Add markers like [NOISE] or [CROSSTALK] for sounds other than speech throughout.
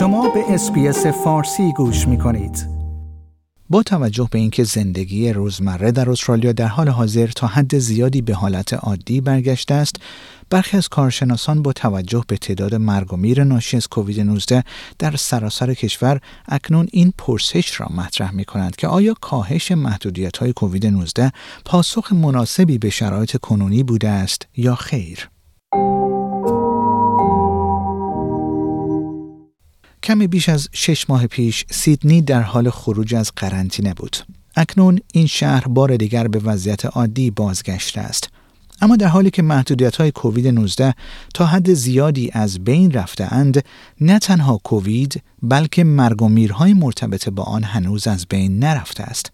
شما به اسپیس فارسی گوش می کنید. با توجه به اینکه زندگی روزمره در استرالیا در حال حاضر تا حد زیادی به حالت عادی برگشته است، برخی از کارشناسان با توجه به تعداد مرگ و میر ناشی از کووید 19 در سراسر کشور اکنون این پرسش را مطرح می کنند که آیا کاهش محدودیت های کووید 19 پاسخ مناسبی به شرایط کنونی بوده است یا خیر؟ کمی بیش از شش ماه پیش سیدنی در حال خروج از قرنطینه بود. اکنون این شهر بار دیگر به وضعیت عادی بازگشته است. اما در حالی که محدودیت های کووید 19 تا حد زیادی از بین رفته اند، نه تنها کووید بلکه مرگ و میرهای مرتبط با آن هنوز از بین نرفته است.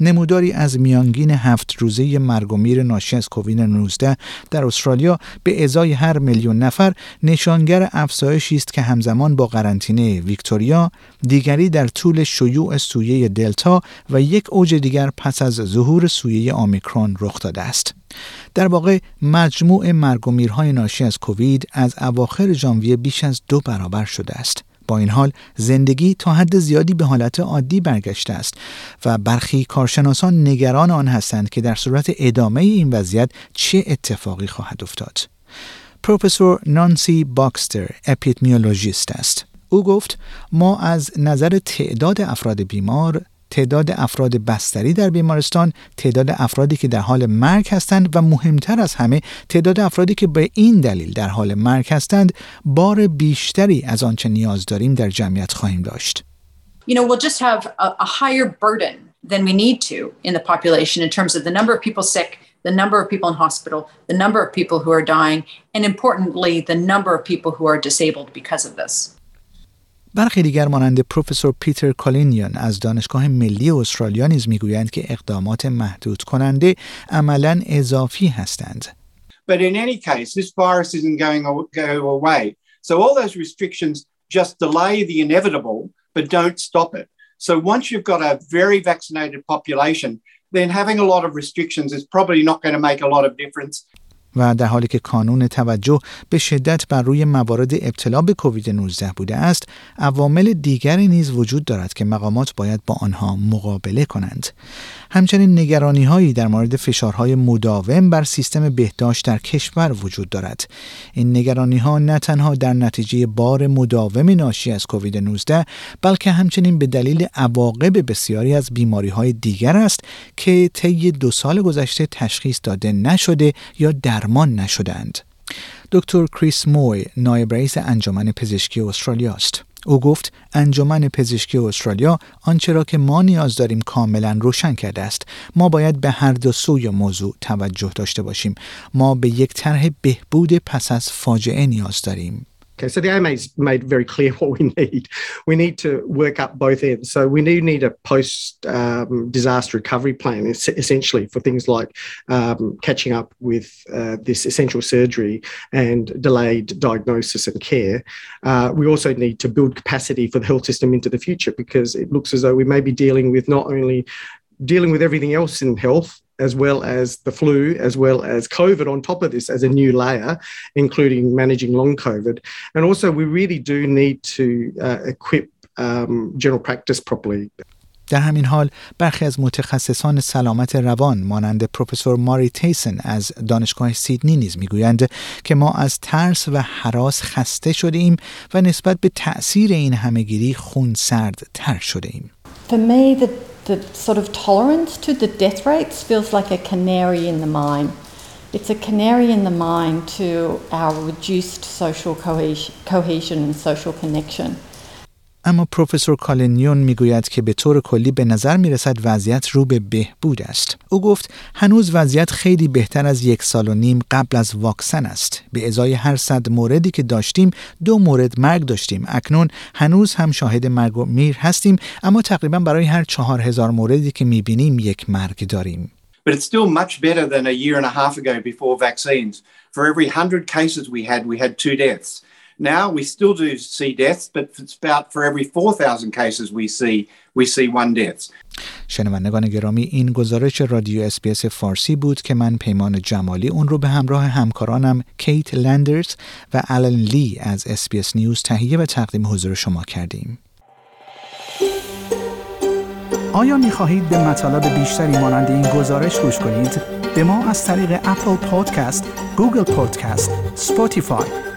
نموداری از میانگین هفت روزه مرگ و میر ناشی از کووید 19 در استرالیا به ازای هر میلیون نفر نشانگر افزایشی است که همزمان با قرنطینه ویکتوریا دیگری در طول شیوع سویه دلتا و یک اوج دیگر پس از ظهور سویه آمیکرون رخ داده است. در واقع مجموع مرگ و میرهای ناشی از کووید از اواخر ژانویه بیش از دو برابر شده است. با این حال زندگی تا حد زیادی به حالت عادی برگشته است و برخی کارشناسان نگران آن هستند که در صورت ادامه این وضعیت چه اتفاقی خواهد افتاد. پروفسور نانسی باکستر اپیدمیولوژیست است. او گفت ما از نظر تعداد افراد بیمار تعداد افراد بستری در بیمارستان، تعداد افرادی که در حال مرگ هستند و مهمتر از همه تعداد افرادی که به این دلیل در حال مرگ هستند، بار بیشتری از آنچه نیاز داریم در جمعیت خواهیم داشت. You know, we'll just have a, a higher burden than we need to in the population in terms of the number of people sick, the number of people in hospital, the number of people who are dying, and importantly, the number of people who are disabled because of this. برخی دیگر مانند پروفسور پیتر کالینیان از دانشگاه ملی استرالیا نیز می‌گویند که اقدامات محدود کننده عملا اضافی هستند. But in any case, this virus isn't going go away. So all those restrictions just delay the inevitable, but don't stop it. So once you've got a very vaccinated population, then having a lot of restrictions is probably not going to make a lot of difference. و در حالی که کانون توجه به شدت بر روی موارد ابتلا به کووید 19 بوده است عوامل دیگری نیز وجود دارد که مقامات باید با آنها مقابله کنند. همچنین نگرانی هایی در مورد فشارهای مداوم بر سیستم بهداشت در کشور وجود دارد. این نگرانی ها نه تنها در نتیجه بار مداوم ناشی از کووید 19 بلکه همچنین به دلیل عواقب بسیاری از بیماری های دیگر است که طی دو سال گذشته تشخیص داده نشده یا درمان نشدند. دکتر کریس موی نایب رئیس انجمن پزشکی استرالیا است. او گفت انجمن پزشکی استرالیا آنچه را که ما نیاز داریم کاملا روشن کرده است. ما باید به هر دو سوی موضوع توجه داشته باشیم. ما به یک طرح بهبود پس از فاجعه نیاز داریم. Okay, so the AMA's made very clear [LAUGHS] what we need. We need to work up both ends. So we do need a post um, disaster recovery plan, essentially, for things like um, catching up with uh, this essential surgery and delayed diagnosis and care. Uh, we also need to build capacity for the health system into the future because it looks as though we may be dealing with not only dealing with everything else in health as well as the flu, as well as COVID on top of this as a new layer, including managing long COVID. And also, we really do need to uh, equip um, general practice properly. در همین حال برخی از متخصصان سلامت روان مانند پروفسور ماری تیسن از دانشگاه سیدنی نیز میگویند که ما از ترس و حراس خسته شده ایم و نسبت به تأثیر این همهگیری خونسرد تر شده ایم. For me, the the sort of tolerance to the death rates feels like a canary in the mine. It's a canary in the mine to our reduced social cohesion and social connection. اما پروفسور کالنیون می‌گوید که به طور کلی به نظر می رسد وضعیت رو به بهبود است. او گفت هنوز وضعیت خیلی بهتر از یک سال و نیم قبل از واکسن است. به ازای هر صد موردی که داشتیم دو مورد مرگ داشتیم. اکنون هنوز هم شاهد مرگ و میر هستیم اما تقریبا برای هر چهار هزار موردی که می بینیم یک مرگ داریم. But it's still much better than a year and a half ago before vaccines. For every 100 cases we had, we had two deaths. Now we still do see deaths, but it's about for every 4,000 cases we see, we see one death. شنوندگان گرامی این گزارش رادیو SBS فارسی بود که من پیمان جمالی اون رو به همراه همکارانم کیت لندرز و الان لی از SBS News تهیه و تقدیم حضور شما کردیم. آیا می خواهید به مطالب بیشتری مانند این گزارش گوش کنید؟ به ما از طریق Apple Podcast، Google Podcast، Spotify